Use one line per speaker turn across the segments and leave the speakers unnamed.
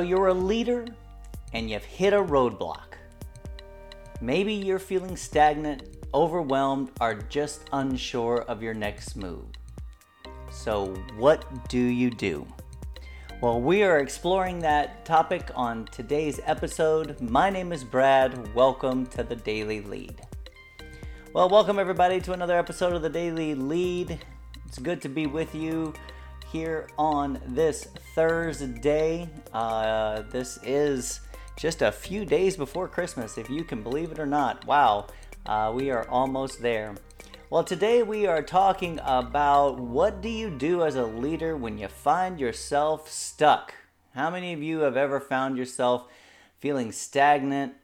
So you're a leader and you've hit a roadblock. Maybe you're feeling stagnant, overwhelmed, or just unsure of your next move. So, what do you do? Well, we are exploring that topic on today's episode. My name is Brad. Welcome to the Daily Lead. Well, welcome everybody to another episode of the Daily Lead. It's good to be with you here on this Thursday. Uh, this is just a few days before Christmas, if you can believe it or not. Wow, uh, we are almost there. Well, today we are talking about what do you do as a leader when you find yourself stuck? How many of you have ever found yourself feeling stagnant,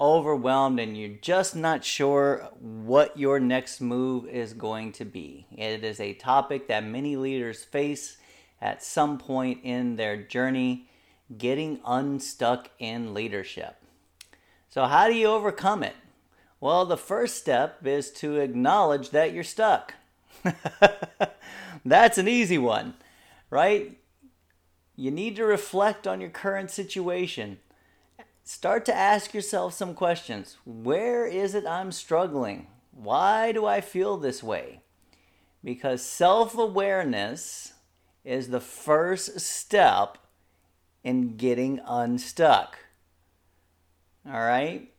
overwhelmed, and you're just not sure what your next move is going to be? It is a topic that many leaders face at some point in their journey getting unstuck in leadership. So, how do you overcome it? Well, the first step is to acknowledge that you're stuck. That's an easy one, right? You need to reflect on your current situation. Start to ask yourself some questions. Where is it I'm struggling? Why do I feel this way? Because self awareness is the first step in getting unstuck. All right?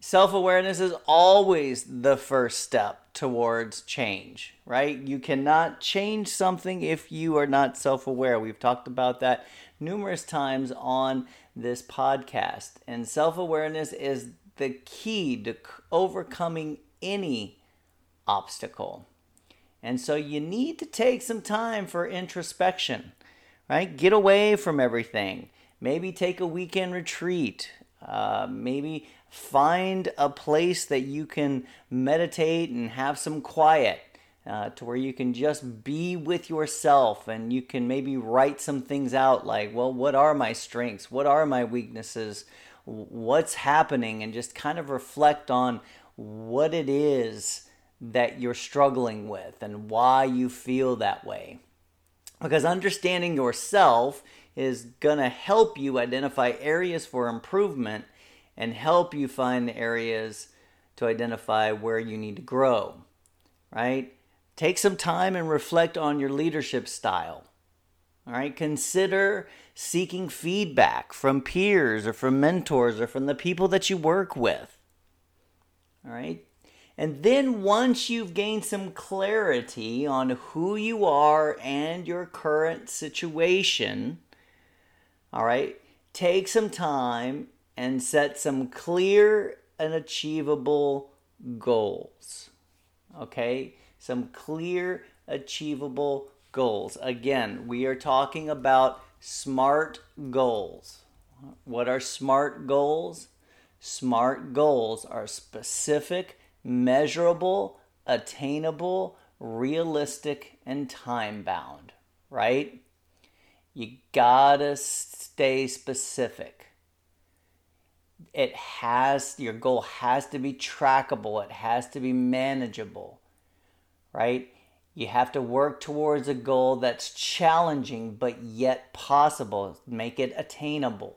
Self awareness is always the first step towards change, right? You cannot change something if you are not self aware. We've talked about that numerous times on this podcast. And self awareness is the key to overcoming any obstacle. And so you need to take some time for introspection, right? Get away from everything. Maybe take a weekend retreat. Uh, maybe find a place that you can meditate and have some quiet uh, to where you can just be with yourself and you can maybe write some things out like, well, what are my strengths? What are my weaknesses? What's happening? And just kind of reflect on what it is that you're struggling with and why you feel that way. Because understanding yourself is going to help you identify areas for improvement and help you find the areas to identify where you need to grow, right? Take some time and reflect on your leadership style. All right, consider seeking feedback from peers or from mentors or from the people that you work with. All right, and then once you've gained some clarity on who you are and your current situation, all right, take some time and set some clear and achievable goals. Okay? Some clear, achievable goals. Again, we are talking about SMART goals. What are SMART goals? SMART goals are specific, measurable, attainable, realistic, and time bound, right? You gotta stay specific. It has, your goal has to be trackable, it has to be manageable, right? You have to work towards a goal that's challenging but yet possible. Make it attainable.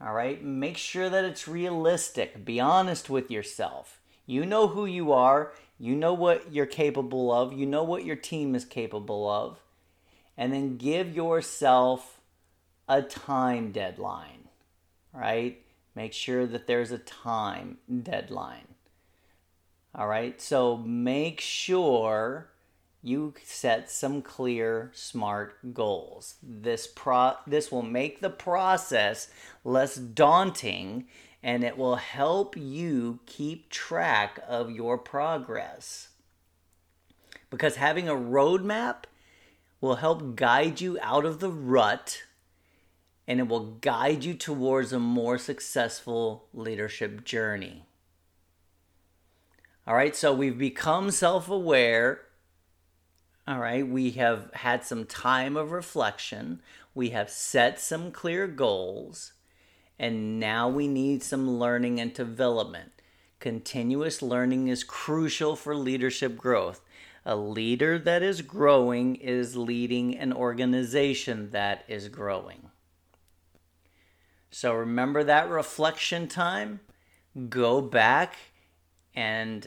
All right? Make sure that it's realistic. Be honest with yourself. You know who you are, you know what you're capable of, you know what your team is capable of, and then give yourself a time deadline, right? Make sure that there's a time deadline. All right, so make sure you set some clear, smart goals. This pro this will make the process less daunting and it will help you keep track of your progress. Because having a roadmap will help guide you out of the rut and it will guide you towards a more successful leadership journey. All right, so we've become self aware. All right, we have had some time of reflection. We have set some clear goals and now we need some learning and development. Continuous learning is crucial for leadership growth. A leader that is growing is leading an organization that is growing. So remember that reflection time? Go back and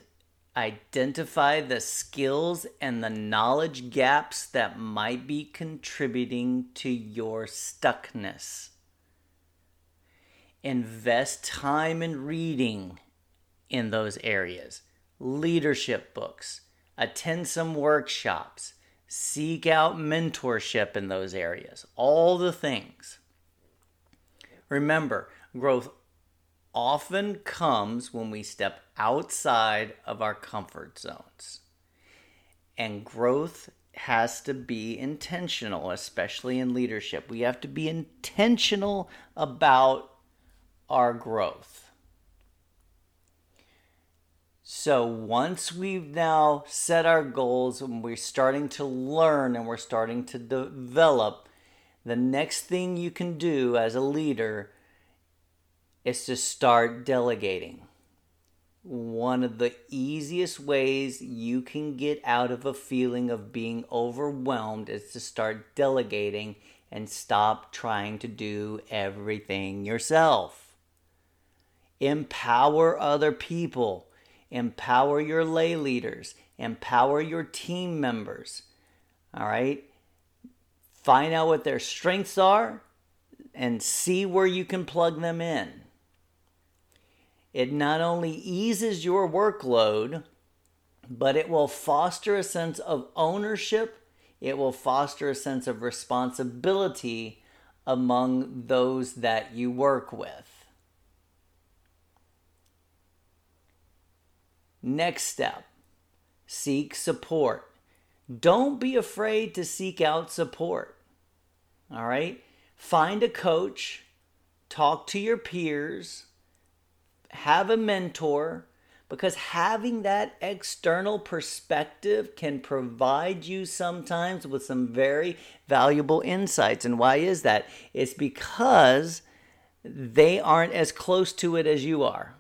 identify the skills and the knowledge gaps that might be contributing to your stuckness. Invest time in reading in those areas, leadership books, attend some workshops, seek out mentorship in those areas, all the things. Remember, growth often comes when we step outside of our comfort zones. And growth has to be intentional, especially in leadership. We have to be intentional about our growth. So once we've now set our goals and we're starting to learn and we're starting to develop, the next thing you can do as a leader is to start delegating. One of the easiest ways you can get out of a feeling of being overwhelmed is to start delegating and stop trying to do everything yourself. Empower other people, empower your lay leaders, empower your team members. All right? Find out what their strengths are and see where you can plug them in. It not only eases your workload, but it will foster a sense of ownership. It will foster a sense of responsibility among those that you work with. Next step seek support. Don't be afraid to seek out support. All right? Find a coach, talk to your peers, have a mentor, because having that external perspective can provide you sometimes with some very valuable insights. And why is that? It's because they aren't as close to it as you are.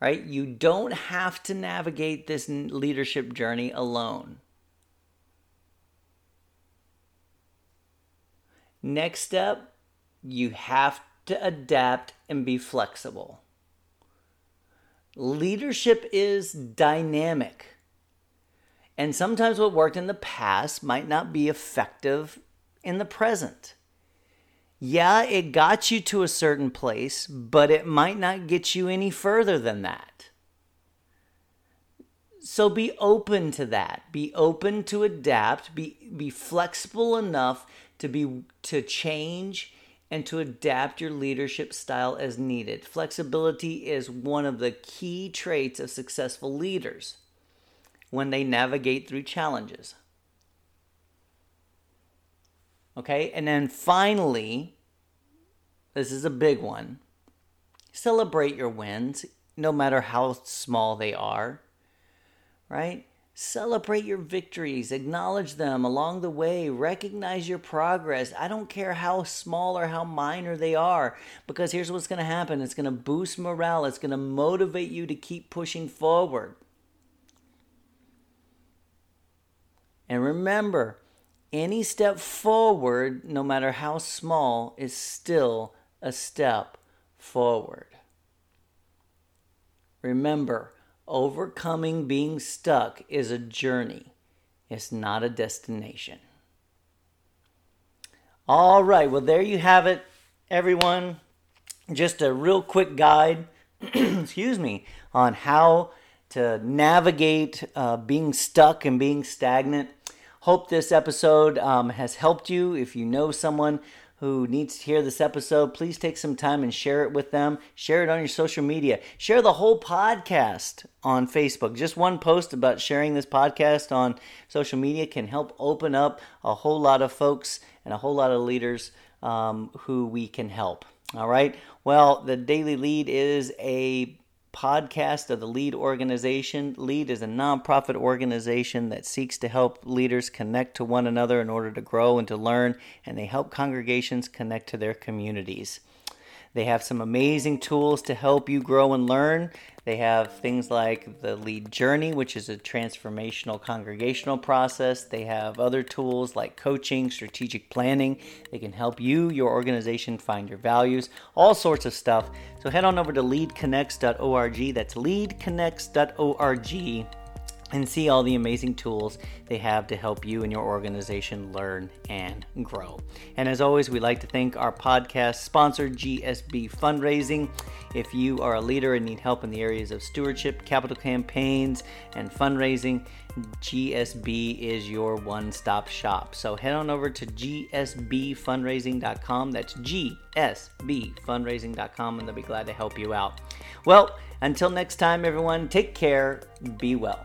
Right? You don't have to navigate this leadership journey alone. Next step, you have to adapt and be flexible. Leadership is dynamic. And sometimes what worked in the past might not be effective in the present. Yeah, it got you to a certain place, but it might not get you any further than that. So be open to that. Be open to adapt. Be, be flexible enough to be to change and to adapt your leadership style as needed. Flexibility is one of the key traits of successful leaders when they navigate through challenges. Okay, and then finally, this is a big one celebrate your wins, no matter how small they are, right? Celebrate your victories, acknowledge them along the way, recognize your progress. I don't care how small or how minor they are, because here's what's going to happen it's going to boost morale, it's going to motivate you to keep pushing forward. And remember, any step forward, no matter how small, is still a step forward. Remember, Overcoming being stuck is a journey, it's not a destination. All right, well, there you have it, everyone. Just a real quick guide, excuse me, on how to navigate uh, being stuck and being stagnant. Hope this episode um, has helped you. If you know someone who needs to hear this episode, please take some time and share it with them. Share it on your social media. Share the whole podcast on Facebook. Just one post about sharing this podcast on social media can help open up a whole lot of folks and a whole lot of leaders um, who we can help. All right. Well, the Daily Lead is a podcast of the LEAD organization. LEAD is a nonprofit organization that seeks to help leaders connect to one another in order to grow and to learn, and they help congregations connect to their communities. They have some amazing tools to help you grow and learn. They have things like the Lead Journey, which is a transformational congregational process. They have other tools like coaching, strategic planning. They can help you, your organization, find your values, all sorts of stuff. So head on over to leadconnects.org. That's leadconnects.org and see all the amazing tools they have to help you and your organization learn and grow. And as always, we like to thank our podcast sponsor, GSB Fundraising. If you are a leader and need help in the areas of stewardship, capital campaigns, and fundraising, GSB is your one stop shop. So head on over to gsbfundraising.com. That's gsbfundraising.com, and they'll be glad to help you out. Well, until next time, everyone, take care, be well.